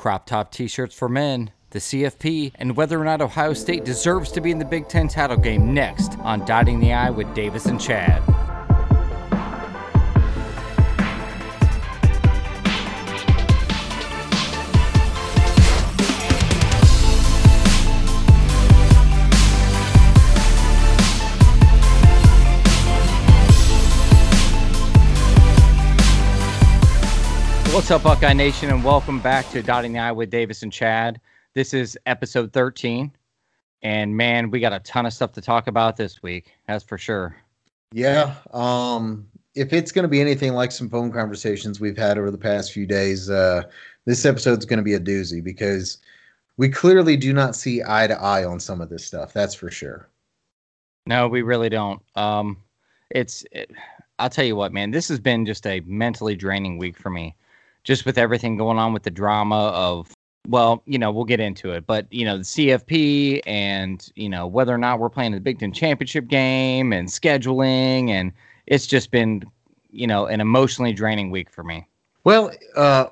crop top t shirts for men, the CFP, and whether or not Ohio State deserves to be in the Big Ten title game next on Dotting the I with Davis and Chad. What's up, Buckeye Nation, and welcome back to Dotting the I with Davis and Chad. This is episode 13, and man, we got a ton of stuff to talk about this week. That's for sure. Yeah. Um, if it's going to be anything like some phone conversations we've had over the past few days, uh, this episode's going to be a doozy because we clearly do not see eye to eye on some of this stuff. That's for sure. No, we really don't. Um, it's, it, I'll tell you what, man, this has been just a mentally draining week for me just with everything going on with the drama of well, you know, we'll get into it, but you know, the CFP and you know whether or not we're playing the Big Ten championship game and scheduling, and it's just been you know an emotionally draining week for me. Well, uh,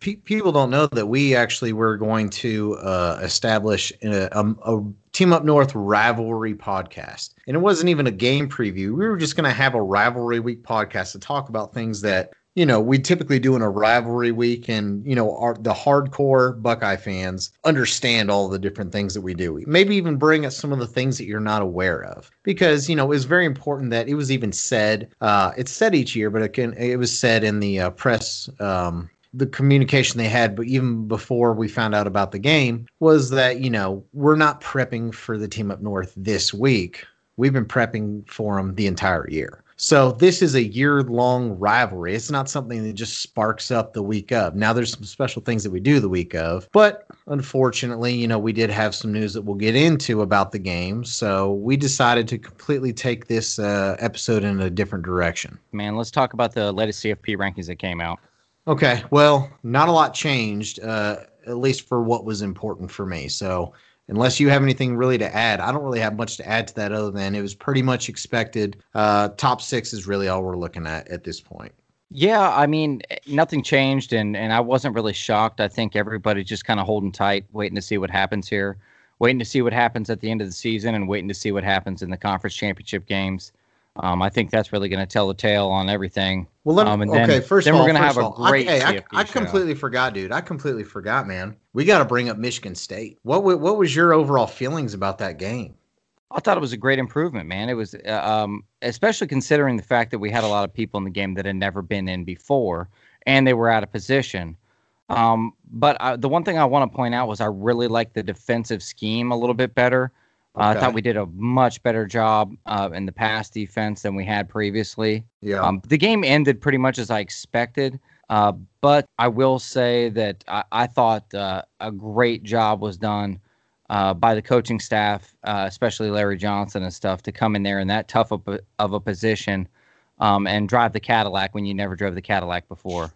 pe- people don't know that we actually were going to uh, establish a, a, a Team Up North rivalry podcast, and it wasn't even a game preview. We were just going to have a rivalry week podcast to talk about things that you know, we typically do in a rivalry week, and you know, our the hardcore Buckeye fans understand all the different things that we do. Maybe even bring us some of the things that you're not aware of, because you know, it's very important that it was even said. Uh, it's said each year, but it can it was said in the uh, press. Um, the communication they had, but even before we found out about the game, was that you know we're not prepping for the team up north this week. We've been prepping for them the entire year. So this is a year long rivalry. It's not something that just sparks up the week of. Now there's some special things that we do the week of, but unfortunately, you know, we did have some news that we'll get into about the game. So we decided to completely take this uh, episode in a different direction. Man, let's talk about the latest CFP rankings that came out. Okay, well, not a lot changed, uh, at least for what was important for me. So unless you have anything really to add, I don't really have much to add to that other than it was pretty much expected. Uh, top six is really all we're looking at at this point. Yeah, I mean, nothing changed, and and I wasn't really shocked. I think everybody's just kind of holding tight, waiting to see what happens here, waiting to see what happens at the end of the season, and waiting to see what happens in the conference championship games. Um, I think that's really going to tell the tale on everything. Well, let um, and then, okay. First then of all, we're going to have a great. I, hey, I, I, completely forgot, dude. I completely forgot, man. We got to bring up Michigan State. What what was your overall feelings about that game? I thought it was a great improvement, man. It was, uh, um, especially considering the fact that we had a lot of people in the game that had never been in before, and they were out of position. Um, but I, the one thing I want to point out was I really like the defensive scheme a little bit better. Okay. Uh, I thought we did a much better job uh, in the pass defense than we had previously. Yeah. Um, the game ended pretty much as I expected, uh, but I will say that I, I thought uh, a great job was done uh, by the coaching staff, uh, especially Larry Johnson and stuff, to come in there in that tough of a, of a position um, and drive the Cadillac when you never drove the Cadillac before.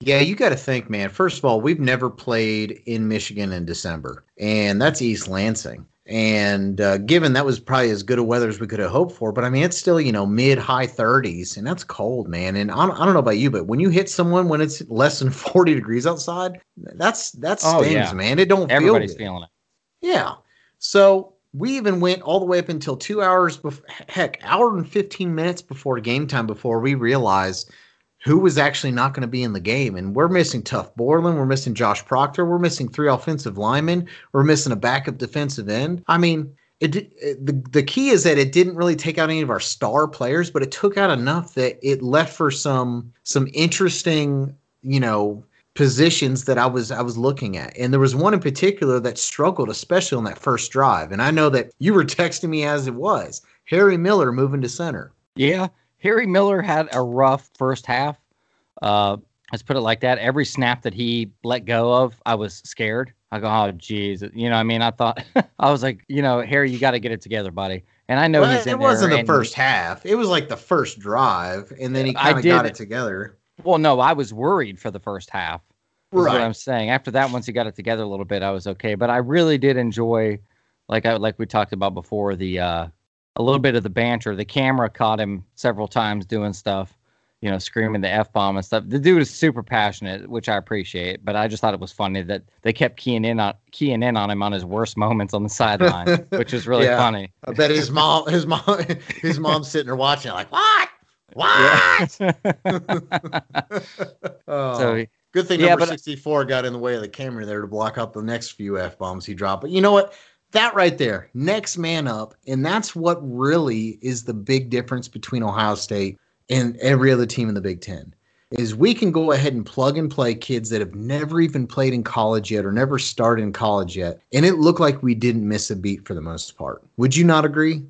Yeah, you got to think, man. First of all, we've never played in Michigan in December, and that's East Lansing. And uh, given that was probably as good a weather as we could have hoped for, but I mean, it's still, you know, mid high 30s, and that's cold, man. And I don't, I don't know about you, but when you hit someone when it's less than 40 degrees outside, that's that stings, oh, yeah. man. It don't Everybody's feel good. feeling it. Yeah. So we even went all the way up until two hours, before, heck, hour and 15 minutes before game time before we realized who was actually not going to be in the game. And we're missing Tuf Borland. We're missing Josh Proctor. We're missing three offensive linemen. We're missing a backup defensive end. I mean, it, it, the, the key is that it didn't really take out any of our star players, but it took out enough that it left for some some interesting, you know, positions that I was I was looking at. And there was one in particular that struggled, especially on that first drive. And I know that you were texting me as it was. Harry Miller moving to center. Yeah. Harry Miller had a rough first half. Uh, let's put it like that. Every snap that he let go of, I was scared. I go, oh, geez. You know, I mean, I thought, I was like, you know, Harry, you got to get it together, buddy. And I know well, he's in It wasn't the first half. It was like the first drive, and then he kind of got it together. Well, no, I was worried for the first half. Right. what I'm saying. After that, once he got it together a little bit, I was okay. But I really did enjoy, like I like we talked about before, the uh, a little bit of the banter. The camera caught him several times doing stuff, you know, screaming the f bomb and stuff. The dude is super passionate, which I appreciate. But I just thought it was funny that they kept keying in on keying in on him on his worst moments on the sideline, which is really Yeah. funny. I bet his mom, his mom, his mom's sitting there watching, like, what? What? oh, so good thing yeah, number 64 got in the way of the camera there to block out the next few F bombs he dropped. But you know what? That right there, next man up. And that's what really is the big difference between Ohio State and every other team in the Big Ten. Is we can go ahead and plug and play kids that have never even played in college yet or never started in college yet. And it looked like we didn't miss a beat for the most part. Would you not agree?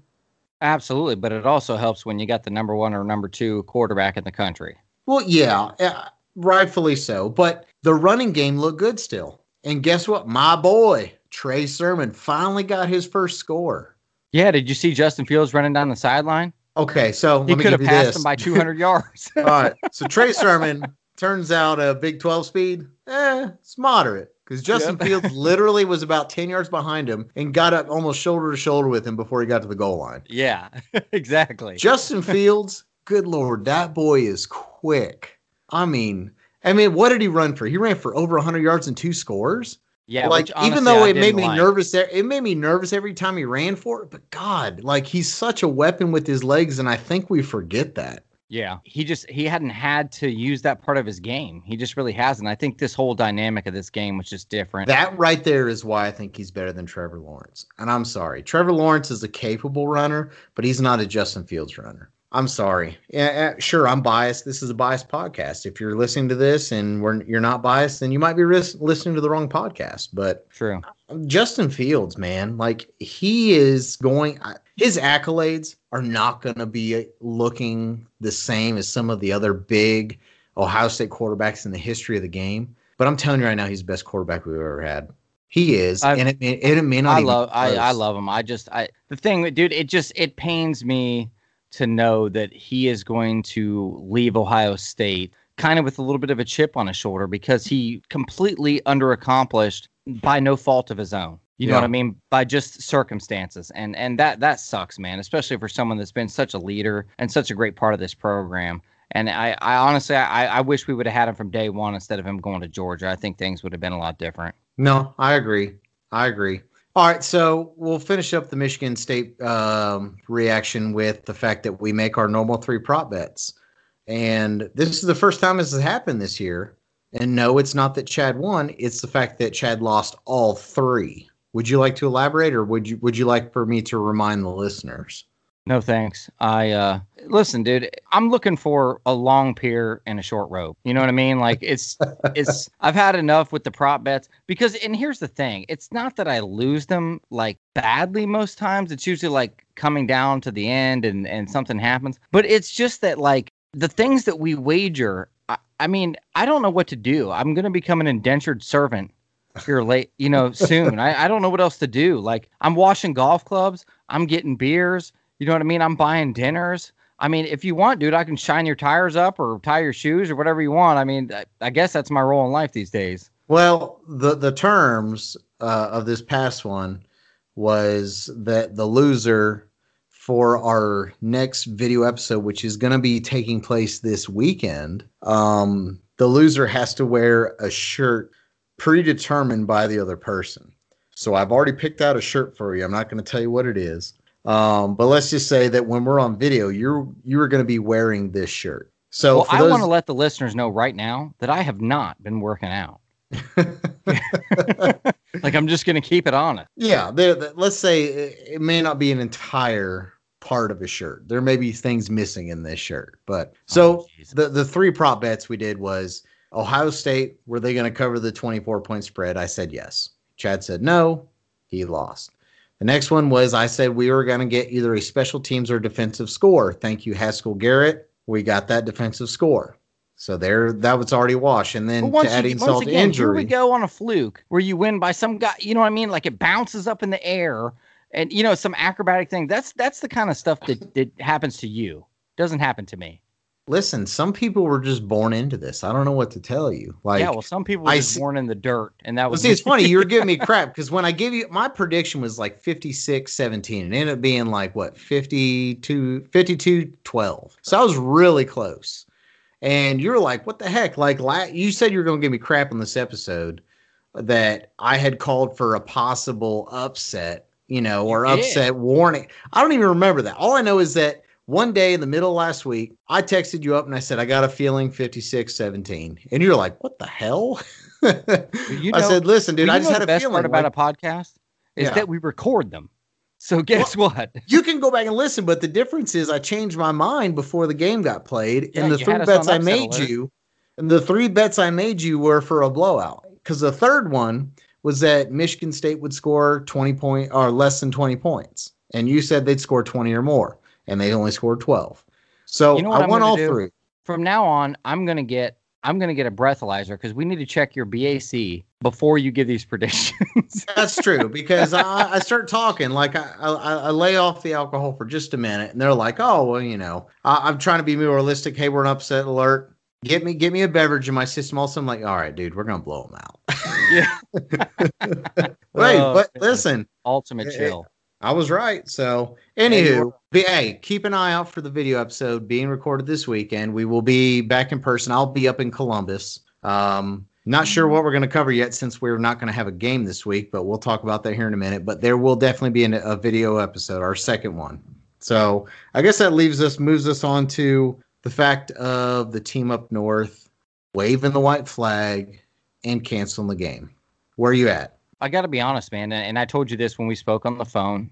absolutely, but it also helps when you got the number one or number two quarterback in the country. Well, yeah, uh, rightfully so. But the running game looked good still. And guess what? My boy, Trey Sermon, finally got his first score. Yeah, did you see Justin Fields running down the sideline? Okay, so He me could have passed this. him by 200 yards. All right, so Trey Sermon turns out a Big 12 speed. Eh, it's moderate because Justin Yep. Fields literally was about 10 yards behind him and got up almost shoulder to shoulder with him before he got to the goal line. yeah, exactly. Justin Fields, good lord, that boy is quick. I mean, I mean, what did he run for? He ran for over 100 yards and two scores. Yeah, like which, even though I it made me like. nervous, there it made me nervous every time he ran for it. But God, like he's such a weapon with his legs, and I think we forget that. Yeah, he just he hadn't had to use that part of his game. He just really hasn't. I think this whole dynamic of this game was just different. That right there is why I think he's better than Trevor Lawrence. And I'm sorry, Trevor Lawrence is a capable runner, but he's not a Justin Fields runner. I'm sorry. Yeah, sure, I'm biased. This is a biased podcast. If you're listening to this and we're, you're not biased, then you might be ris- listening to the wrong podcast. But True. Justin Fields, man, like he is going. His accolades are not going to be looking the same as some of the other big Ohio State quarterbacks in the history of the game. But I'm telling you right now, he's the best quarterback we've ever had. He is, I've- and it may, it may not. I love I, I love him. I just I the thing, dude, it just it pains me to know that he is going to leave Ohio State kind of with a little bit of a chip on his shoulder because he completely underaccomplished by no fault of his own. You know what I mean? By just circumstances. And and that that sucks, man, especially for someone that's been such a leader and such a great part of this program. And I, I honestly I, I wish we would have had him from day one instead of him going to Georgia. I think things would have been a lot different. No, I agree. I agree. All right, so we'll finish up the Michigan State um, reaction with the fact that we make our normal three prop bets, and this is the first time this has happened this year. And no, it's not that Chad won; it's the fact that Chad lost all three. Would you like to elaborate, or would you would you like for me to remind the listeners? No thanks. I uh listen, dude. I'm looking for a long pier and a short rope. You know what I mean? Like it's it's I've had enough with the prop bets because and here's the thing. It's not that I lose them like badly most times. It's usually like coming down to the end and and something happens. But it's just that like the things that we wager I, I mean, I don't know what to do. I'm going to become an indentured servant here late, you know, soon. I, I don't know what else to do. Like I'm washing golf clubs, I'm getting beers, you know what I mean? I'm buying dinners. I mean, if you want, dude, I can shine your tires up or tie your shoes or whatever you want. I mean, I, guess that's my role in life these days. Well, the the terms uh, of this past one was that the loser for our next video episode, which is going to be taking place this weekend, um, the loser has to wear a shirt predetermined by the other person. So I've already picked out a shirt for you. I'm not going to tell you what it is, um, but let's just say that when we're on video, you're you're going to be wearing this shirt. So well, for I want to let the listeners know right now that I have not been working out. like I'm just going to keep it on it. Yeah, there. there- Let's say it, it may not be an entire part of a shirt. There may be things missing in this shirt, but so Oh, the the three prop bets we did was Ohio State. Were they going to cover the twenty four point spread? I said yes. Chad said no. He lost. The next one was I said we were going to get either a special teams or defensive score. Thank you, Haskell Garrett. We got that defensive score. So there, that was already washed. And then to add you, insult once to again, here injury, we go on a fluke where you win by some guy. You know what I mean? Like it bounces up in the air, and you know some acrobatic thing. That's that's the kind of stuff that that happens to you. Doesn't happen to me. Listen, some people were just born into this. I don't know what to tell you. Like, yeah, well, some people were I just see- born in the dirt, and that Well, was see, it's funny. You were giving me crap because when I gave you my prediction was like 56 17 and it ended up being like what 52 52 12. So I was really close. And you're like, what the heck? Like, la- you said you were going to give me crap on this episode that I had called for a possible upset, you know, or You upset warning. I don't even remember that. All I know is that one day in the middle of last week, I texted you up and I said, I got a feeling 56 17. And you're like, what the hell? You I said, listen, dude, I just know had a best feeling. part about like, a podcast is Yeah. that we record them. So guess what? you can go back and listen, but the difference is I changed my mind before the game got played. Yeah, and the three bets I made alert. you, and the three bets I made you were for a blowout. Because the third one was that Michigan State would score 20 point or less than 20 points. And you said they'd score 20 or more, and they only scored 12. So You know I I'm went all do? through. From now on, I'm gonna get I'm gonna get a breathalyzer because we need to check your BAC before you give these predictions. That's true because I, I start talking like I, I, I lay off the alcohol for just a minute, and they're like, "Oh, well, you know, I, I'm trying to be more realistic. Hey, we're an upset alert. Get me, get me a beverage in my system." Also, I'm like, "All right, dude, we're gonna blow them out." yeah. Wait, Oh, but listen, Ultimate Eh, eh, chill. I was right. So, anywho, be, hey, keep an eye out for the video episode being recorded this weekend. We will be back in person. I'll be up in Columbus. Um, not sure what we're going to cover yet since we're not going to have a game this week, but we'll talk about that here in a minute. But there will definitely be an, a video episode, our second one. So I guess that leaves us, moves us on to the fact of the team up north waving the white flag and canceling the game. Where are you at? I got to be honest, man, and I told you this when we spoke on the phone.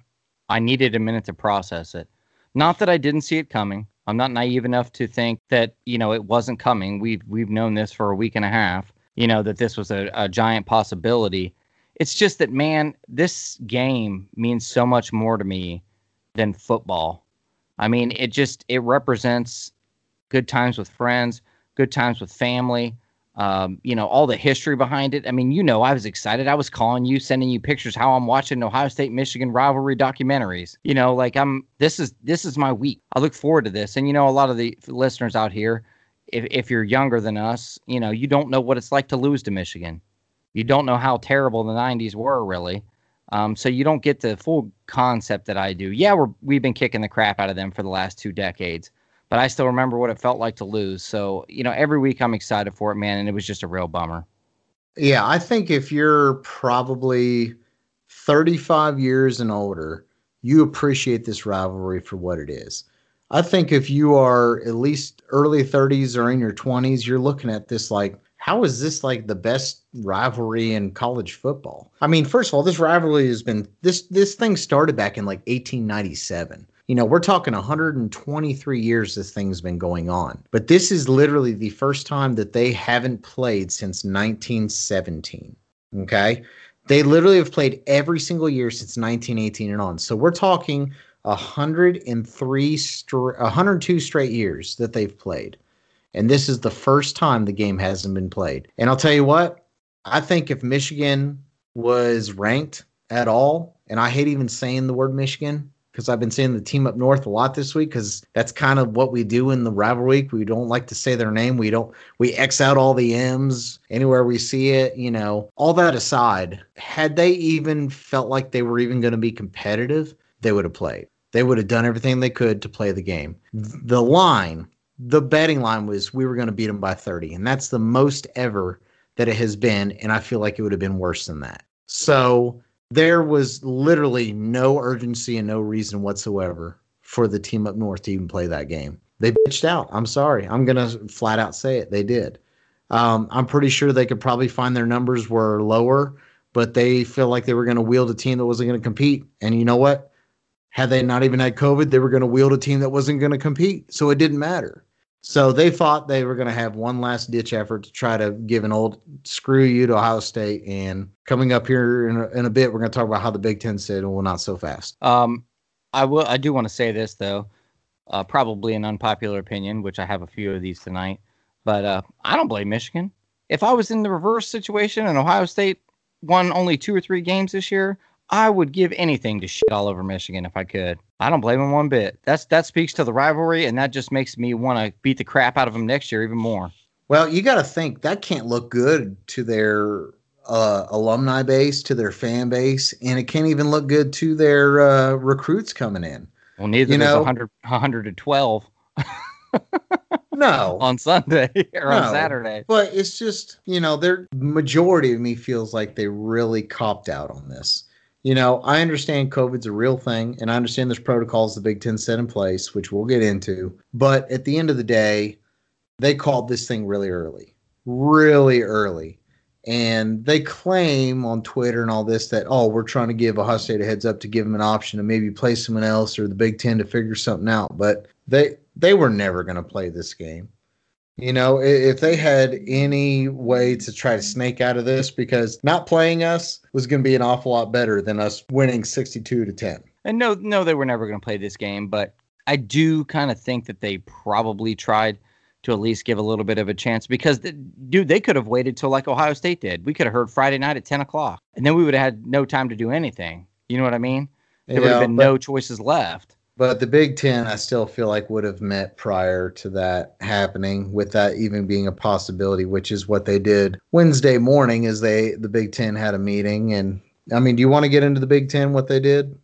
I needed a minute to process it. Not that I didn't see it coming. I'm not naive enough to think that you know it wasn't coming. We've we've known this for a week and a half. You know that this was a, a giant possibility. It's just that, man, this game means so much more to me than football. I mean, it just it represents good times with friends, good times with family um, you know, all the history behind it. I mean, you know, I was excited. I was calling you, sending you pictures how I'm watching Ohio State Michigan rivalry documentaries. You know, like I'm this is this is my week. I look forward to this. And you know, a lot of the listeners out here, if if you're younger than us, you know, you don't know what it's like to lose to Michigan. You don't know how terrible the 90s were really. Um, so you don't get the full concept that I do. Yeah, we're we've been kicking the crap out of them for the last two decades but I still remember what it felt like to lose. So, you know, every week I'm excited for it, man, and it was just a real bummer. Yeah, I think if you're probably 35 years and older, you appreciate this rivalry for what it is. I think if you are at least early 30s or in your 20s, you're looking at this like, how is this like the best rivalry in college football? I mean, first of all, this rivalry has been this this thing started back in like 1897. You know, we're talking 123 years this thing's been going on. But this is literally the first time that they haven't played since 1917. Okay? They literally have played every single year since 1918 and on. So we're talking 103 stra- 102 straight years that they've played. And this is the first time the game hasn't been played. And I'll tell you what, I think if Michigan was ranked at all, and I hate even saying the word Michigan because I've been saying the team up north a lot this week because that's kind of what we do in the rivalry week. We don't like to say their name. We don't we X out all the M's anywhere we see it, you know. All that aside, had they even felt like they were even going to be competitive, they would have played. They would have done everything they could to play the game. The line, the betting line was we were going to beat them by 30, and that's the most ever that it has been, and I feel like it would have been worse than that. So there was literally no urgency and no reason whatsoever for the team up north to even play that game. They bitched out. I'm sorry. I'm gonna flat out say it. They did. Um, I'm pretty sure they could probably find their numbers were lower, but they feel like they were going to wield a team that wasn't going to compete. And you know what? Had they not even had COVID, they were going to wield a team that wasn't going to compete. So it didn't matter. So they thought they were going to have one last ditch effort to try to give an old screw you to Ohio State. And coming up here in a, in a bit, we're going to talk about how the Big Ten said, well, not so fast. Um, I will. I do want to say this though, uh, probably an unpopular opinion, which I have a few of these tonight. But uh, I don't blame Michigan. If I was in the reverse situation and Ohio State won only two or three games this year, I would give anything to shit all over Michigan if I could. I don't blame them one bit. That's that speaks to the rivalry, and that just makes me want to beat the crap out of them next year even more. Well, you got to think that can't look good to their uh, alumni base, to their fan base, and it can't even look good to their uh, recruits coming in. Well, neither You know- 100, 112. no. on Sunday or on Saturday. But it's just, you know, their majority of me feels like they really copped out on this. You know, I understand COVID's a real thing, and I understand there's protocols the Big Ten set in place, which we'll get into. But at the end of the day, they called this thing really early, really early. And they claim on Twitter and all this that, oh, we're trying to give Ohio State a heads up to give them an option to maybe play someone else or the Big Ten to figure something out. But they they were never going to play this game. You know, if they had any way to try to snake out of this, because not playing us was going to be an awful lot better than us winning 62 to 10. And no, no, they were never going to play this game, but I do kind of think that they probably tried to at least give a little bit of a chance because, the, dude, they could have waited till like Ohio State did. We could have heard Friday night at 10 o'clock, and then we would have had no time to do anything. You know what I mean? There would have been but- no choices left. But the Big Ten, I still feel like would have met prior to that happening, with that even being a possibility, which is what they did Wednesday morning. Is they the Big Ten had a meeting, and I mean, do you want to get into the Big Ten what they did?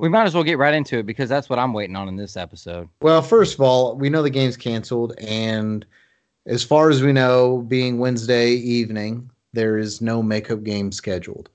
We might as well get right into it because that's what I'm waiting on in this episode. Well, first of all, we know the game's canceled, and as far as we know, being Wednesday evening, there is no makeup game scheduled.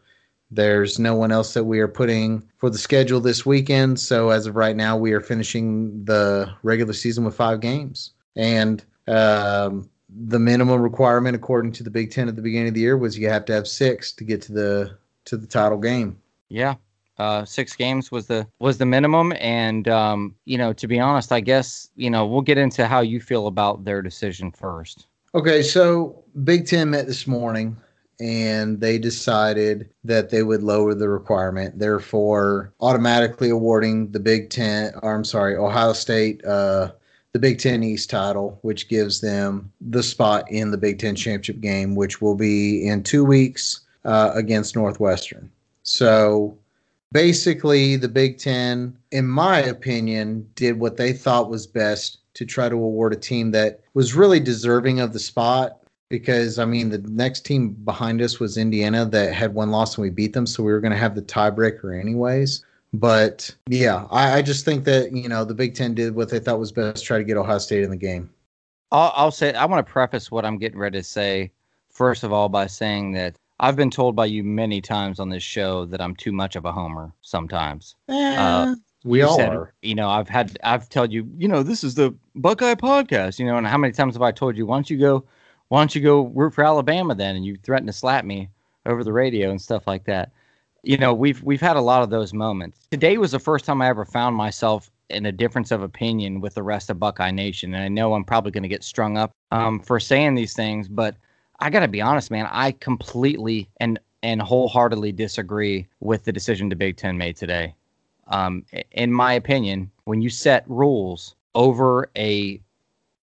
There's no one else that we are putting for the schedule this weekend. So as of right now, we are finishing the regular season with five games. And um, the minimum requirement, according to the Big Ten at the beginning of the year, was you have to have six to get to the to the title game. Yeah. Uh, six games was the was the minimum, and um, you know, to be honest, I guess you know we'll get into how you feel about their decision first. Okay, so Big Ten met this morning and they decided that they would lower the requirement, therefore automatically awarding the Big Ten, or I'm sorry, Ohio State, uh, the Big Ten East title, which gives them the spot in the Big Ten championship game, which will be in two weeks uh, against Northwestern. So basically, the Big Ten, in my opinion, did what they thought was best to try to award a team that was really deserving of the spot. Because I mean, the next team behind us was Indiana that had one loss and we beat them, so we were going to have the tiebreaker anyways. But yeah, I, I just think that you know the Big Ten did what they thought was best, try to get Ohio State in the game. I'll, I'll say I want to preface what I'm getting ready to say first of all by saying that I've been told by you many times on this show that I'm too much of a homer sometimes. Eh, we You all said, are. You know, I've had I've told you, you know, this is the Buckeye podcast, you know, and how many times have I told you, why don't you go why don't you go root for Alabama then? And you threaten to slap me over the radio and stuff like that. You know, we've we've had a lot of those moments. Today was the first time I ever found myself in a difference of opinion with the rest of Buckeye Nation. And I know I'm probably gonna get strung up um, for saying these things, but I gotta be honest, man, I completely and and wholeheartedly disagree with the decision the Big Ten made today um, in my opinion, when you set rules over a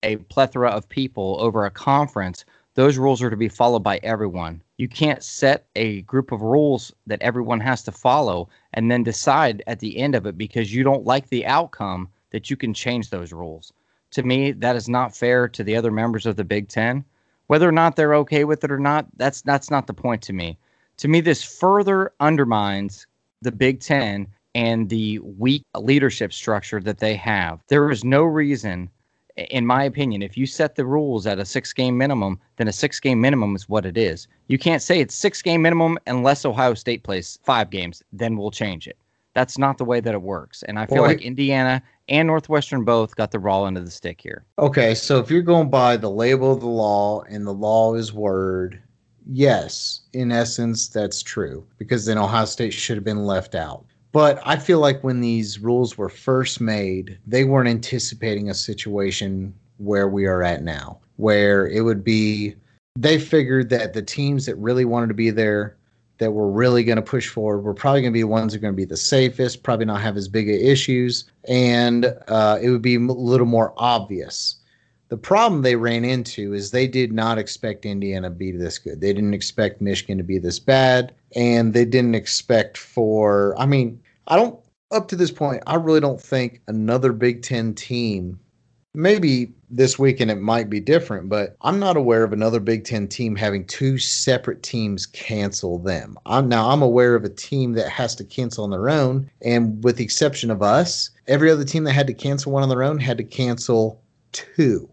a plethora of people over a conference, those rules are to be followed by everyone. You can't set a group of rules that everyone has to follow and then decide at the end of it because you don't like the outcome that you can change those rules. To me, that is not fair to the other members of the Big Ten. Whether or not they're okay with it or not, that's that's not the point to me. To me, this further undermines the Big Ten and the weak leadership structure that they have. There is no reason, in my opinion, if you set the rules at a six game minimum, then a six game minimum is what it is. You can't say it's six game minimum unless Ohio State plays five games, then we'll change it. That's not the way that it works. And I feel Well, like Indiana and Northwestern both got the raw end of the stick here. Okay, so if you're going by the label of the law and the law is word, yes, in essence, that's true because then Ohio State should have been left out. But I feel like when these rules were first made, they weren't anticipating a situation where we are at now, where it would be, they figured that the teams that really wanted to be there, that were really going to push forward, were probably going to be the ones that are going to be the safest, probably not have as big of issues, and uh, it would be a little more obvious. The problem they ran into is they did not expect Indiana to be this good. They didn't expect Michigan to be this bad, and they didn't expect for. I mean, I don't. Up to this point, I really don't think another Big Ten team. Maybe this weekend it might be different, but I'm not aware of another Big Ten team having two separate teams cancel them. I'm now I'm aware of a team that has to cancel on their own, and with the exception of us, every other team that had to cancel one on their own had to cancel two.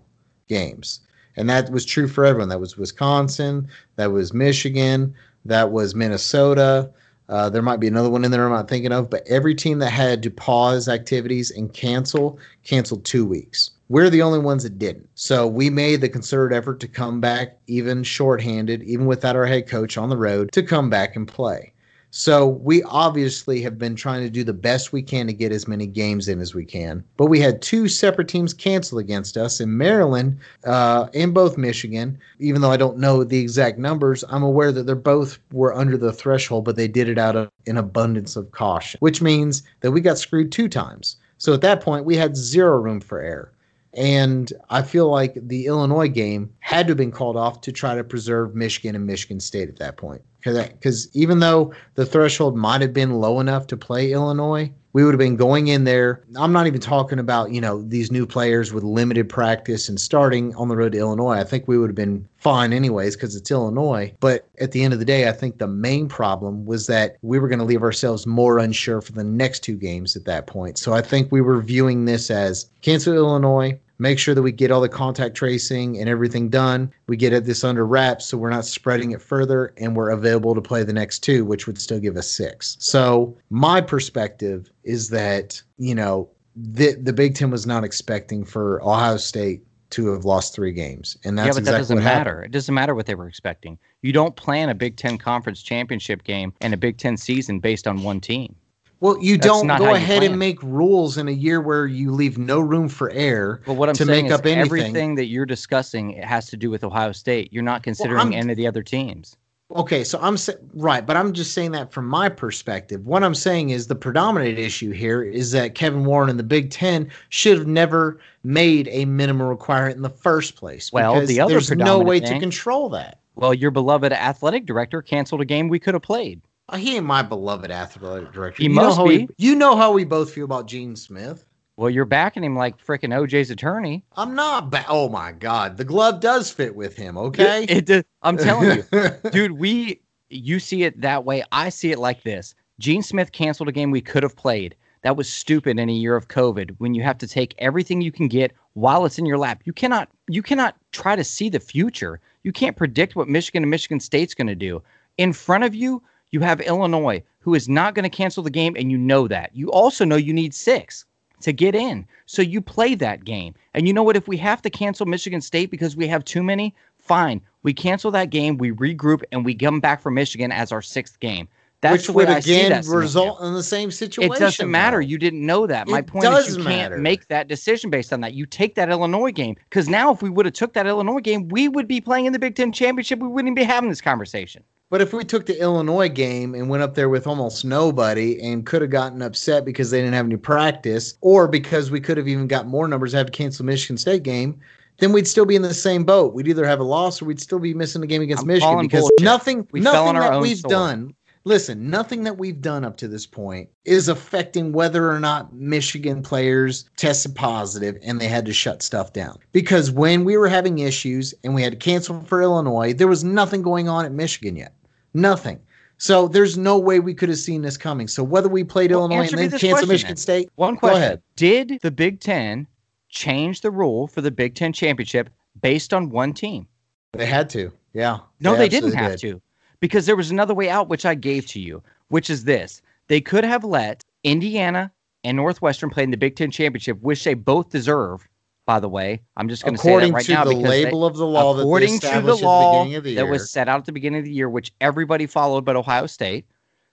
games. And that was true for everyone. That was Wisconsin, that was Michigan, that was Minnesota. Uh, there might be another one in there I'm not thinking of, but every team that had to pause activities and cancel canceled two weeks. We're the only ones that didn't. So we made the concerted effort to come back, even shorthanded, even without our head coach on the road, to come back and play. So we obviously have been trying to do the best we can to get as many games in as we can. But we had two separate teams cancel against us in Maryland uh, and both Michigan. Even though I don't know the exact numbers, I'm aware that they're both were under the threshold, but they did it out of an abundance of caution, which means that we got screwed two times. So at that point, we had zero room for error. And I feel like the Illinois game had to have been called off to try to preserve Michigan and Michigan State at that point. Because even though the threshold might have been low enough to play Illinois, we would have been going in there. I'm not even talking about, you know, these new players with limited practice and starting on the road to Illinois. I think we would have been fine anyways because it's Illinois. But at the end of the day, I think the main problem was that we were going to leave ourselves more unsure for the next two games at that point. So I think we were viewing this as cancel Illinois, make sure that we get all the contact tracing and everything done. We get this under wraps so we're not spreading it further and we're available to play the next two, which would still give us six. So, my perspective is that, you know, the, the Big Ten was not expecting for Ohio State to have lost three games. And that's yeah, but exactly that doesn't matter. happened. It doesn't matter what they were expecting. You don't plan a Big Ten conference championship game and a Big Ten season based on one team. Well, you That's don't go you ahead plan. and make rules in a year where you leave no room for error But what I'm to saying make is up anything. everything that you're discussing it has to do with Ohio State. You're not considering I'm- any of the other teams. Okay, so I'm sa- right, but I'm just saying that from my perspective. What I'm saying is the predominant issue here is that Kevin Warren and the Big Ten should have never made a minimum requirement in the first place. Well, the other there's no way to control that. Well, your beloved athletic director canceled a game we could have played. Uh, He ain't my beloved athletic director. He you must know how be. We, you know how we both feel about Gene Smith. Well, you're backing him like frickin' OJ's attorney. I'm not. Ba- oh my God, the glove does fit with him. Okay, It, it- I'm telling you, dude. We you see it that way. I see it like this. Gene Smith canceled a game we could have played. That was stupid in a year of COVID when you have to take everything you can get while it's in your lap. You cannot you cannot try to see the future. You can't predict what Michigan and Michigan State's going to do. In front of you, you have Illinois who is not going to cancel the game and you know that. You also know you need 6 to get in. So you play that game. And you know what if we have to cancel Michigan State because we have too many, fine. We cancel that game, we regroup and we come back for Michigan as our 6th game. That's which would again result in the same situation. It doesn't matter. You didn't know that. My It point is you can't make that decision based on that. You take that Illinois game because now if we would have took that Illinois game, we would be playing in the Big Ten championship. We wouldn't be having this conversation. But if we took the Illinois game and went up there with almost nobody and could have gotten upset because they didn't have any practice, or because we could have even got more numbers, have to cancel Michigan State game, then we'd still be in the same boat. We'd either have a loss or we'd still be missing the game against I'm Michigan because bullshit. nothing, We nothing our that we've done. Listen, nothing that we've done up to this point is affecting whether or not Michigan players tested positive and they had to shut stuff down. Because when we were having issues and we had to cancel for Illinois, there was nothing going on at Michigan yet. Nothing. So there's no way we could have seen this coming. So whether we played Well, Illinois and then this cancel Michigan then. State, One Go question. ahead. Did the Big Ten change the rule for the Big Ten championship based on one team? they had to. Yeah. No, they, didn't have did. to because there was another way out, which I gave to you, which is this. They could have let Indiana and Northwestern play in the Big Ten championship, which they both deserve, by the way. I'm just going to say that According right to now the because they- label of the law that they according to the established at the law beginning of the that was set out at the beginning of the year, which everybody followed but Ohio State.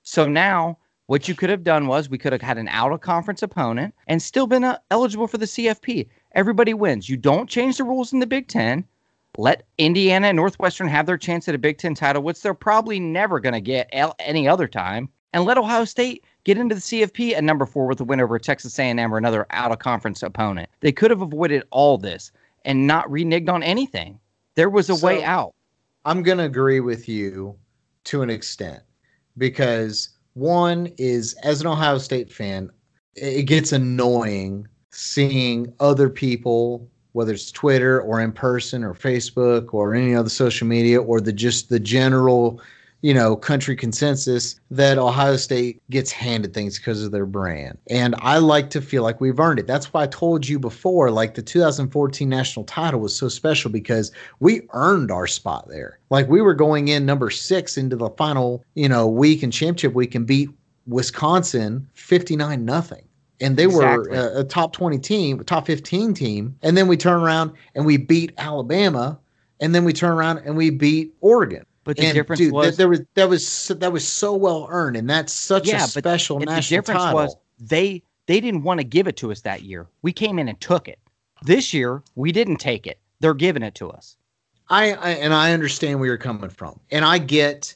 So now what you could have done was we could have had an out of conference opponent and still been uh, eligible for the CFP. Everybody wins. You don't change the rules in the Big Ten. Let Indiana and Northwestern have their chance at a Big Ten title, which they're probably never going to get any other time. And let Ohio State get into the CFP at number four with a win over Texas A&M or another out of conference opponent. They could have avoided all this and not reneged on anything. There was a way out. I'm going to agree with you to an extent because one is as an Ohio State fan, it gets annoying seeing other people, whether it's Twitter or in person or Facebook or any other social media or the just the general, you know, country consensus that Ohio State gets handed things because of their brand. And I like to feel like we've earned it. That's why I told you before, like the 2014 national title was so special because we earned our spot there. Like we were going in number six into the final, you know, week and championship week and beat Wisconsin 59 nothing and they exactly. were a, a, top 20 team, a top 15 team. And then we turn around and we beat Alabama, and then we turn around and we beat Oregon. But the and difference dude, was there was that was that was so well earned, and that's such yeah, a special but national the difference title. was they they didn't want to give it to us that year. We came in and took it. This year we didn't take it. They're giving it to us. I, I and I understand where you're coming from, and I get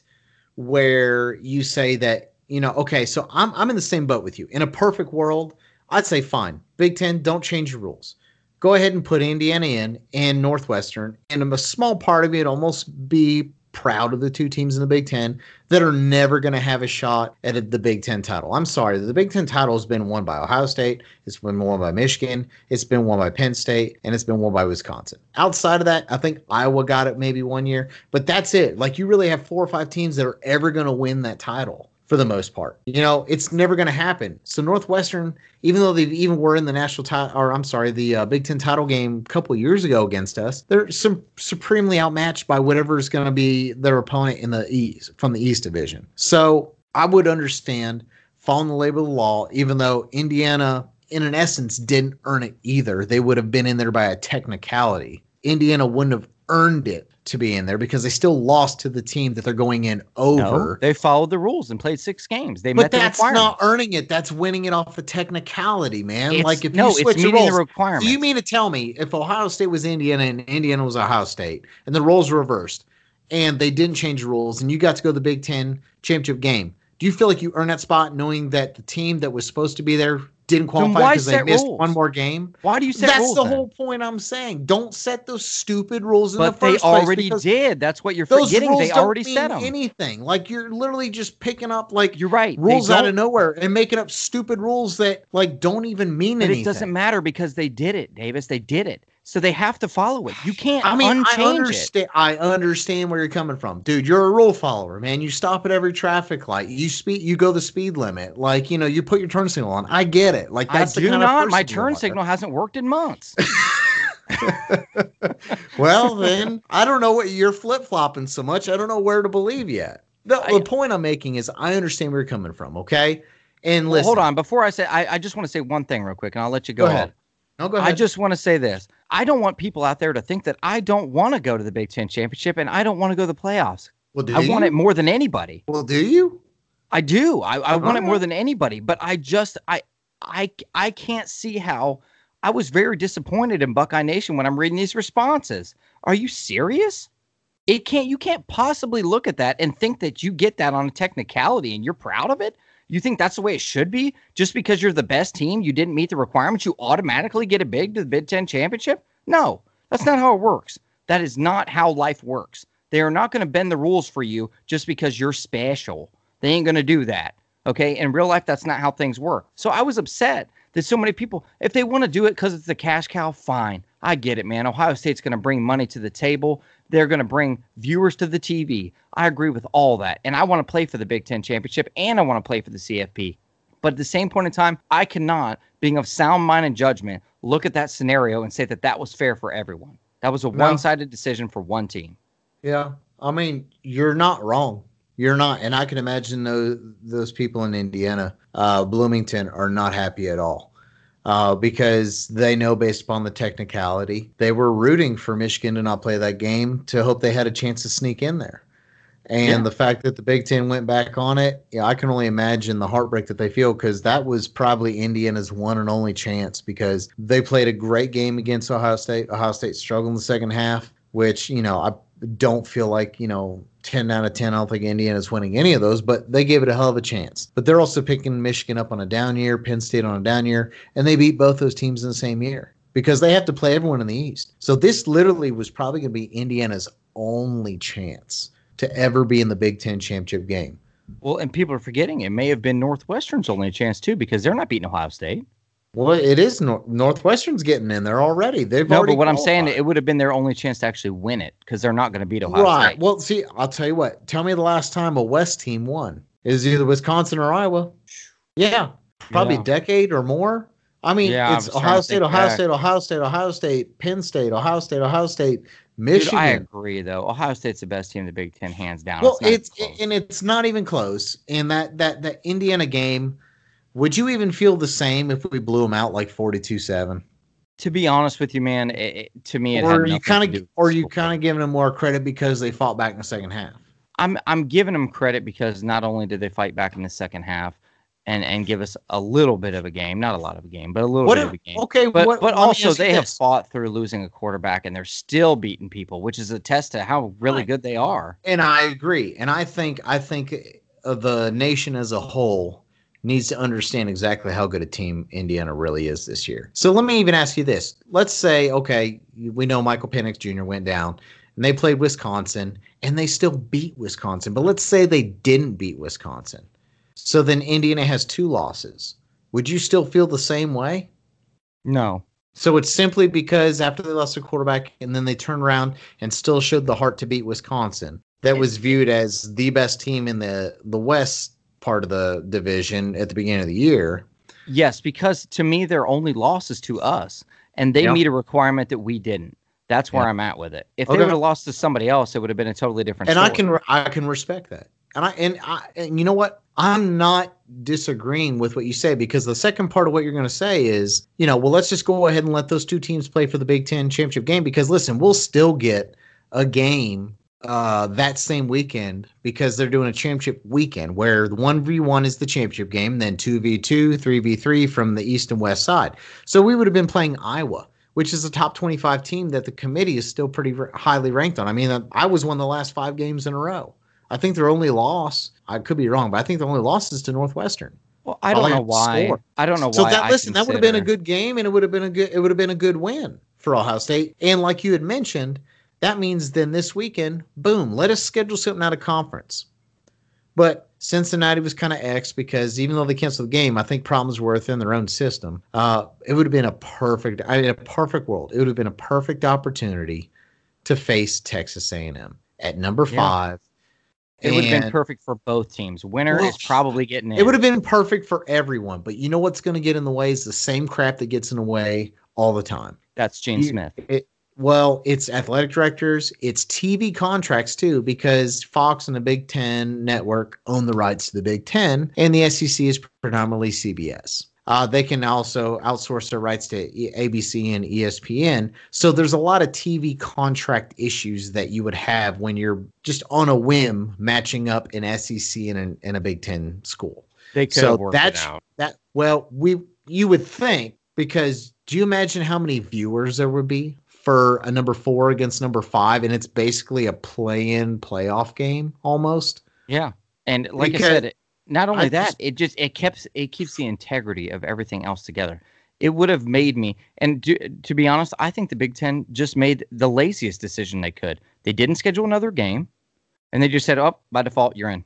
where you say that you know, okay, so I'm I'm in the same boat with you. In a perfect world, I'd say fine. Big Ten, don't change the rules. Go ahead and put Indiana in and Northwestern, and a small part of me would almost be proud of the two teams in the Big Ten that are never going to have a shot at the Big Ten title. I'm sorry, the Big Ten title has been won by Ohio State, it's been won by Michigan, it's been won by Penn State, and it's been won by Wisconsin. Outside of that, I think Iowa got it maybe one year, but that's it. Like you really have four or five teams that are ever going to win that title for the most part. You know, it's never going to happen. So Northwestern, even though they even were in the national title, or I'm sorry, the uh, Big Ten title game a couple years ago against us, they're some supremely outmatched by whatever is going to be their opponent in the East from the East Division. So I would understand following the labor of the law, even though Indiana, in an essence, didn't earn it either. They would have been in there by a technicality. Indiana wouldn't have earned it to be in there because they still lost to the team that they're going in over. No, they followed the rules and played six games. They but that's not earning it. That's winning it off the technicality, man. It's, like if no, you switch the roles, the requirements. Do you mean to tell me if Ohio State was Indiana and Indiana was Ohio State and the roles reversed and they didn't change the rules and you got to go to the Big Ten championship game? Do you feel like you earned that spot knowing that the team that was supposed to be there didn't qualify because they missed rules? one more game. Why do you set That's rules? the then? whole point I'm saying. Don't set those stupid rules in but the first place. But they already did. That's what you're forgetting. They already set them. Anything like you're literally just picking up like you're right rules out of nowhere and making up stupid rules that like don't even mean but anything. It doesn't matter because they did it, Davis. They did it. So they have to follow it. You can't I mean, I understand it. I understand where you're coming from. Dude, you're a rule follower, man. You stop at every traffic light. You speed you go the speed limit. Like, you know, you put your turn signal on. I get it. Like that's I do not. My turn signal hasn't worked in months. well, then I don't know what you're flip flopping so much. I don't know where to believe yet. The, I, the point I'm making is I understand where you're coming from, okay? And listen. Well, hold on. Before I say I, I just want to say one thing real quick and I'll let you go, go ahead. ahead. No, go ahead. I just want to say this. I don't want people out there to think that I don't want to go to the Big Ten championship and I don't want to go to the playoffs. Well, do I you? want it more than anybody. Well, do you? I do. I, I want it more than anybody. But I just I I I can't see how I was very disappointed in Buckeye Nation when I'm reading these responses. Are you serious? It can't you can't possibly look at that and think that you get that on a technicality and you're proud of it. You think that's the way it should be? Just because you're the best team, you didn't meet the requirements, you automatically get a big to the Big Ten championship? No, that's not how it works. That is not how life works. They are not going to bend the rules for you just because you're special. They ain't going to do that. Okay. In real life, that's not how things work. So I was upset that so many people, if they want to do it because it's the cash cow, fine. I get it, man. Ohio State's going to bring money to the table. They're going to bring viewers to the TV. I agree with all that. And I want to play for the Big Ten Championship and I want to play for the CFP. But at the same point in time, I cannot, being of sound mind and judgment, look at that scenario and say that that was fair for everyone. That was a no. one sided decision for one team. Yeah. I mean, you're not wrong. You're not. And I can imagine those, those people in Indiana, uh, Bloomington, are not happy at all uh, because they know based upon the technicality, they were rooting for Michigan to not play that game to hope they had a chance to sneak in there. And yeah. the fact that the Big Ten went back on it, yeah, I can only imagine the heartbreak that they feel because that was probably Indiana's one and only chance because they played a great game against Ohio State. Ohio State struggled in the second half, which, you know, I don't feel like, you know, 10 out of 10. I don't think Indiana's winning any of those, but they gave it a hell of a chance. But they're also picking Michigan up on a down year, Penn State on a down year, and they beat both those teams in the same year because they have to play everyone in the East. So this literally was probably going to be Indiana's only chance to ever be in the Big Ten championship game. Well, and people are forgetting it may have been Northwestern's only chance too because they're not beating Ohio State. Well, it is Nor- Northwestern's getting in there already. They've no, already but what I'm saying, it would have been their only chance to actually win it because they're not going to beat Ohio State. right. State. Well, see, I'll tell you what. Tell me the last time a West team won is either Wisconsin or Iowa. Yeah, probably Yeah. a decade or more. I mean, Yeah, it's Ohio State, Ohio back. State, Ohio State, Ohio State, Penn State, Ohio State, Ohio State, Dude, Michigan. I agree, though. Ohio State's the best team in the Big Ten, hands down. well, not it's and it's not even close. And that that that Indiana game, would you even feel the same if we blew them out like forty-two seven? to be honest with you, man. It, to me, it Or you kind of or you kind of giving them more credit because they fought back in the second half? I'm I'm giving them credit because not only did they fight back in the second half and and give us a little bit of a game, not a lot of a game, but a little What bit if- of a game. okay, But what, but also they have fought through losing a quarterback and they're still beating people, which is a test to how really Right. good they are. and I agree. And I think I think uh, the nation as a whole needs to understand exactly how good a team Indiana really is this year. So let me even ask you this. Let's say, okay, we know Michael Penix Jr. went down and they played Wisconsin and they still beat Wisconsin. But let's say they didn't beat Wisconsin. So then Indiana has two losses. Would you still feel the same way? No. So it's simply because after they lost their quarterback and then they turned around and still showed the heart to beat Wisconsin, that was viewed as the best team in the the West part of the division at the beginning of the year. Yes, because to me their only loss is to us, and they Yeah. meet a requirement that we didn't. That's where Yeah. I'm at with it. If Okay. they would have lost to somebody else, it would have been a totally different. And I can I can respect that. And I and I and you know what? I'm not disagreeing with what you say because the second part of what you're going to say is, you know, well, let's just go ahead and let those two teams play for the Big Ten championship game because listen, we'll still get a game uh, that same weekend because they're doing a championship weekend where the one v one is the championship game, then two v two, three v three from the east and west side. So we would have been playing Iowa, which is a top twenty five team that the committee is still pretty r- highly ranked on. I mean, I was one of the last five games in a row. I think their only loss, I could be wrong, but I think the only loss is to Northwestern. Well, I don't know why. score. I don't know So why. that I listen, that would have been a good game, and it would have been a good it would have been a good win for Ohio State. And like you had mentioned, that means then this weekend, boom, let us schedule something out of conference. But Cincinnati was kind of X because even though they canceled the game, I think problems were within their own system. Uh, it would have been a perfect, I mean, a perfect world. It would have been a perfect opportunity to face Texas A&M at number Yeah. five. It would have been perfect for both teams. Winner Well, is probably getting in. it would have been perfect for everyone, but you know what's going to get in the way is the same crap that gets in the way all the time. That's Gene You- Smith. It, well, it's athletic directors, it's TV contracts too, because Fox and the Big Ten network own the rights to the Big Ten, and the SEC is predominantly CBS. Uh, they can also outsource their rights to ABC and ESPN. So there's a lot of TV contract issues that you would have when you're just on a whim matching up an SEC and an, and a Big Ten school They could so have worked it that's out. that well we you would think because do you imagine how many viewers there would be for a number four against number five and it's basically a play-in playoff game almost Yeah, and like Because I said, it, not only I that, just- it just it keeps it keeps the integrity of everything else together. It would have made me, and do, to be honest, I think the Big Ten just made the laziest decision they could. They didn't schedule another game, and they just said, "Oh, by default, you're in."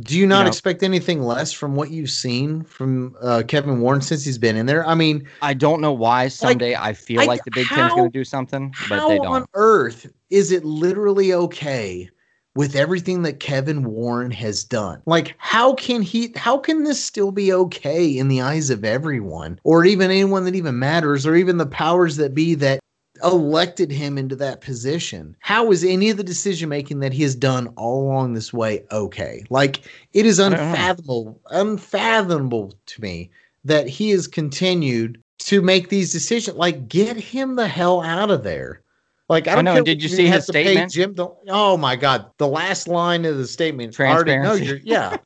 Do you not know- expect anything less from what you've seen from uh, kevin warren since he's been in there i mean I don't know why. Someday I feel I- like the Big Ten's going to do something, but they don't. on earth is it literally okay with everything that Kevin Warren has done? Like, how can he, how can this still be okay in the eyes of everyone, or even anyone that even matters, or even the powers that be that elected him into that position? How is any of the decision making that he has done all along this way okay? Like, it is unfathomable, unfathomable to me that he has continued to make these decisions. Like, get him the hell out of there. Like, I I don't know, care. did you see his statement? Jim, the, oh my God, the last line of the statement. I already know Transparency. yeah,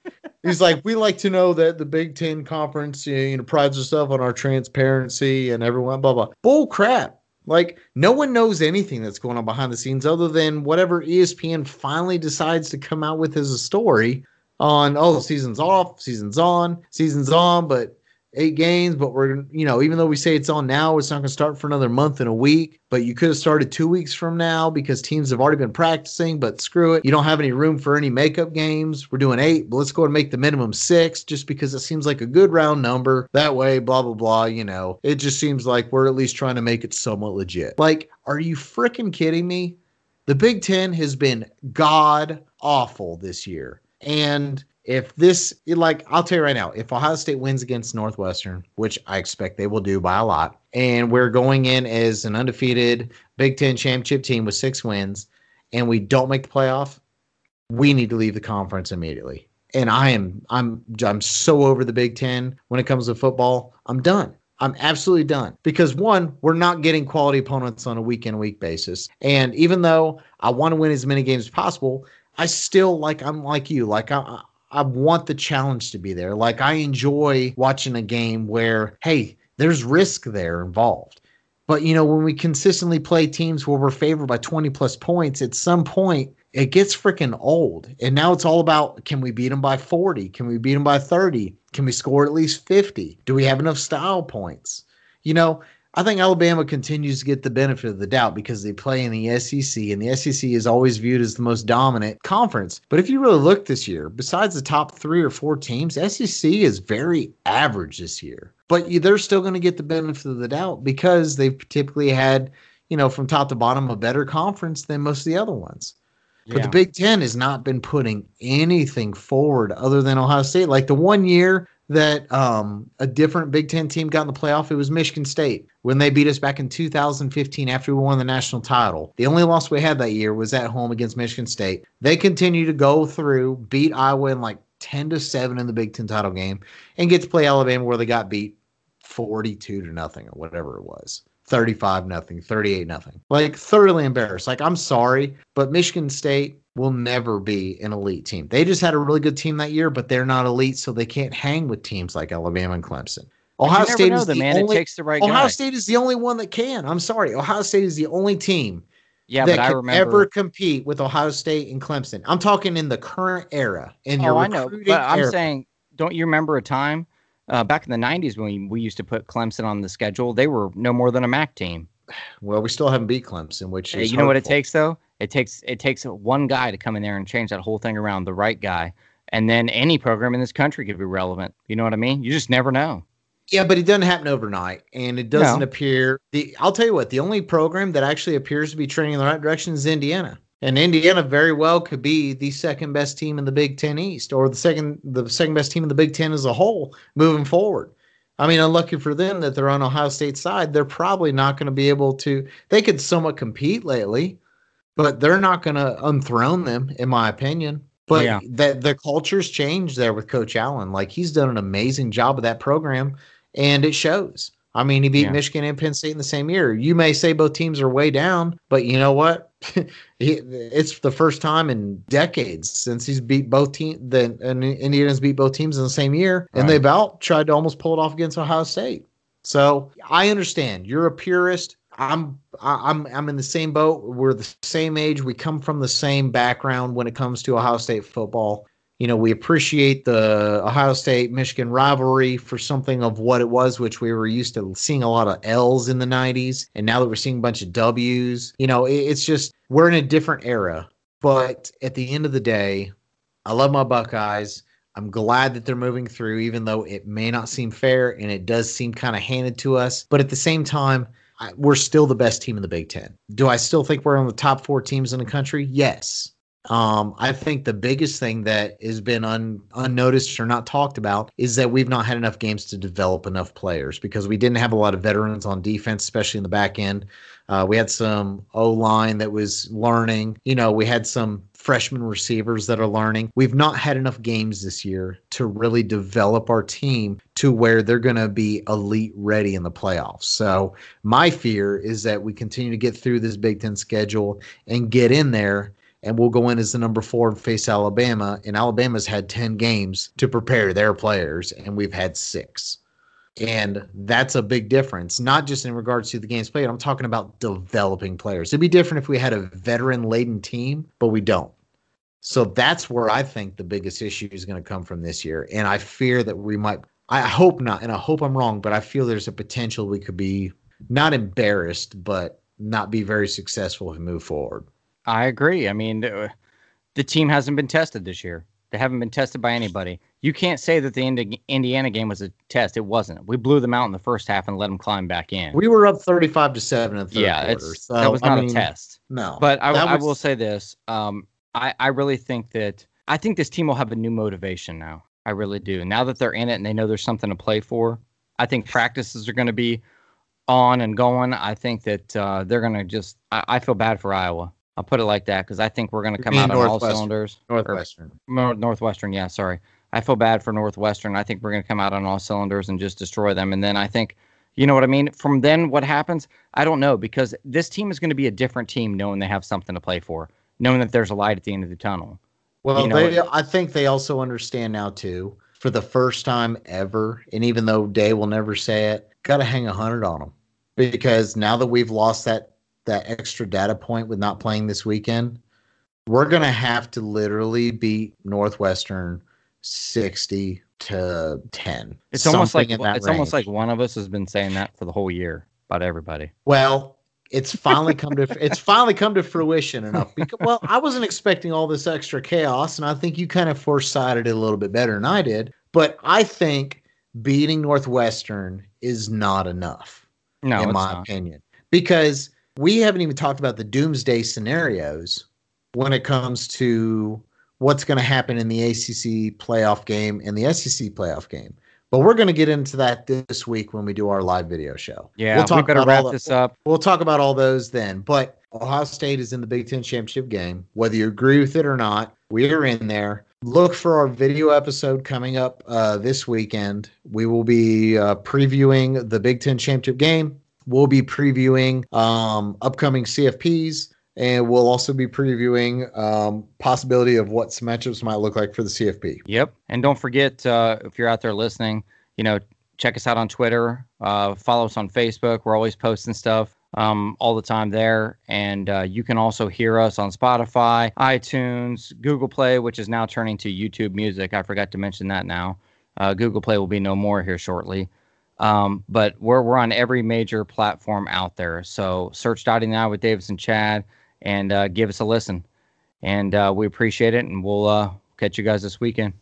he's like, we like to know that the Big Ten Conference, you know, prides itself on our transparency and everyone, blah blah. Bull crap. Like, no one knows anything that's going on behind the scenes other than whatever ESPN finally decides to come out with as a story on. Oh, season's off, season's on, season's on, but eight games, but we're, you know, even though we say it's on now, it's not going to start for another month and a week. But you could have started two weeks from now because teams have already been practicing. But screw it. You don't have any room for any makeup games. We're doing eight, but let's go and make the minimum six just because it seems like a good round number. That way, blah, blah, blah. You know, it just seems like we're at least trying to make it somewhat legit. Like, are you freaking kidding me? The Big Ten has been god awful this year. And if this like I'll tell you right now, if Ohio State wins against Northwestern, which I expect they will do by a lot, and we're going in as an undefeated Big Ten championship team with six wins, and we don't make the playoff, we need to leave the conference immediately. And I am I'm I'm so over the Big Ten when it comes to football. I'm done. I'm absolutely done because one, we're not getting quality opponents on a week in week basis. And even though I want to win as many games as possible, I still like I'm like you. Like I I want the challenge to be there. Like I enjoy watching a game where, hey, there's risk there involved. But you know, when we consistently play teams where we're favored by 20 plus points, at some point it gets freaking old. And now it's all about can we beat them by 40? Can we beat them by 30? Can we score at least 50? Do we have enough style points? You know, I think Alabama continues to get the benefit of the doubt because they play in the SEC, and the SEC is always viewed as the most dominant conference. But if you really look this year, besides the top three or four teams, SEC is very average this year. But they're still going to get the benefit of the doubt because they've typically had, you know, from top to bottom, a better conference than most of the other ones. But the Big Ten has not been putting anything forward other than Ohio State. Like the one year that um, a different Big Ten team got in the playoff. It was Michigan State when they beat us back in 2015 after we won the national title. The only loss we had that year was at home against Michigan State. They continue to go through, beat Iowa in like 10 to 7 in the Big Ten title game, and get to play Alabama where they got beat 42 to nothing or whatever it was. 35 nothing, 38 nothing. Like thoroughly embarrassed. Like I'm sorry, but Michigan State will never be an elite team. They just had a really good team that year, but they're not elite, so they can't hang with teams like Alabama and Clemson. Ohio State is the, the man. Only, it takes the right Ohio guy. State is the only one that can. I'm sorry. Ohio State is the only team yeah, that can remember ever compete with Ohio State and Clemson. I'm talking in the current era. In oh, your I know, but I'm era. saying, don't you remember a time uh, back in the '90s when we, we used to put Clemson on the schedule? They were no more than a MAC team. Well, we still haven't beat Clemson, which hey, is you know what it takes though. It takes it takes one guy to come in there and change that whole thing around, the right guy, and then any program in this country could be relevant. You know what I mean? You just never know. Yeah, but it doesn't happen overnight, and it doesn't No. appear. The I'll tell you what, the only program that actually appears to be trending in the right direction is Indiana, and Indiana very well could be the second best team in the Big Ten East, or the second the second best team in the Big Ten as a whole moving forward. I mean, unlucky for them that they're on Ohio State's side. They're probably not going to be able to. They could somewhat compete lately, but they're not going to unthrone them, in my opinion. But Yeah. that the culture's changed there with Coach Allen. Like he's done an amazing job of that program, and it shows. I mean, he beat Yeah. Michigan and Penn State in the same year. You may say both teams are way down, but you know what? it's the first time in decades since he's beat both teams. The and Indiana's beat both teams in the same year, and Right. they about tried to almost pull it off against Ohio State. So I understand you're a purist. I'm I'm I'm in the same boat. We're the same age. We come from the same background when it comes to Ohio State football. You know, we appreciate the Ohio State Michigan rivalry for something of what it was, which we were used to seeing a lot of L's in the 90s. And now that we're seeing a bunch of W's, you know, it's just we're in a different era. But at the end of the day, I love my Buckeyes. I'm glad that they're moving through, even though it may not seem fair and it does seem kind of handed to us. But at the same time, We're still the best team in the Big Ten. Do I still think we're on the top four teams in the country? Yes. Um, I think the biggest thing that has been un, unnoticed or not talked about is that we've not had enough games to develop enough players because we didn't have a lot of veterans on defense, especially in the back end. Uh, we had some O line that was learning. You know, we had some freshman receivers that are learning. We've not had enough games this year to really develop our team to where they're going to be elite ready in the playoffs. So, my fear is that we continue to get through this Big Ten schedule and get in there and we'll go in as the number four and face Alabama. And Alabama's had 10 games to prepare their players, and we've had six. And that's a big difference, not just in regards to the games played. I'm talking about developing players. It'd be different if we had a veteran laden team, but we don't. So that's where I think the biggest issue is going to come from this year. And I fear that we might I hope not, and I hope I'm wrong, but I feel there's a potential we could be not embarrassed, but not be very successful and move forward. I agree. I mean, the, the team hasn't been tested this year. They haven't been tested by anybody. You can't say that the Indiana game was a test. It wasn't. We blew them out in the first half and let them climb back in. We were up 35 to 7 in the third yeah, quarter. So, that was not I mean, a test. No. But I, was... I, will say this. Um, I, I really think that I think this team will have a new motivation now. I really do. Now that they're in it and they know there's something to play for, I think practices are going to be on and going. I think that uh, they're going to just. I, I feel bad for Iowa. I'll put it like that because I think we're going to come out on all cylinders. Northwestern. Or, Northwestern, yeah, sorry. I feel bad for Northwestern. I think we're going to come out on all cylinders and just destroy them. And then I think, you know what I mean? From then, what happens? I don't know because this team is going to be a different team knowing they have something to play for, knowing that there's a light at the end of the tunnel. Well, you know, they, I think they also understand now, too, for the first time ever. And even though Day will never say it, got to hang a 100 on them because now that we've lost that that extra data point with not playing this weekend, we're going to have to literally beat Northwestern 60 to 10. It's almost like it's range. almost like one of us has been saying that for the whole year about everybody. Well, it's finally come to it's finally come to fruition enough because well, I wasn't expecting all this extra chaos and I think you kind of foresighted it a little bit better than I did, but I think beating Northwestern is not enough. No, in my not. opinion. Because we haven't even talked about the doomsday scenarios when it comes to what's going to happen in the ACC playoff game and the SEC playoff game. But we're going to get into that this week when we do our live video show. Yeah, we'll talk better wrap this up. We'll talk about all those then. But Ohio State is in the Big Ten championship game. Whether you agree with it or not, we are in there. Look for our video episode coming up uh, this weekend. We will be uh, previewing the Big Ten championship game We'll be previewing um, upcoming CFPs, and we'll also be previewing um, possibility of what some matchups might look like for the CFP. Yep, and don't forget uh, if you're out there listening, you know, check us out on Twitter, uh, follow us on Facebook. We're always posting stuff um, all the time there. And uh, you can also hear us on Spotify, iTunes, Google Play, which is now turning to YouTube Music. I forgot to mention that now. Uh, Google Play will be no more here shortly. Um, but we're we're on every major platform out there. So search Dotting Now with Davis and Chad and uh, give us a listen. And uh, we appreciate it, and we'll uh, catch you guys this weekend.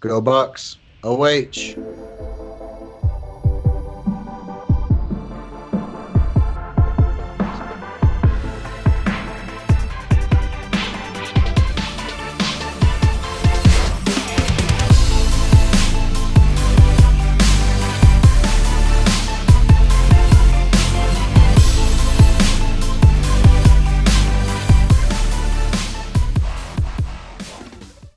Go Bucks. OH.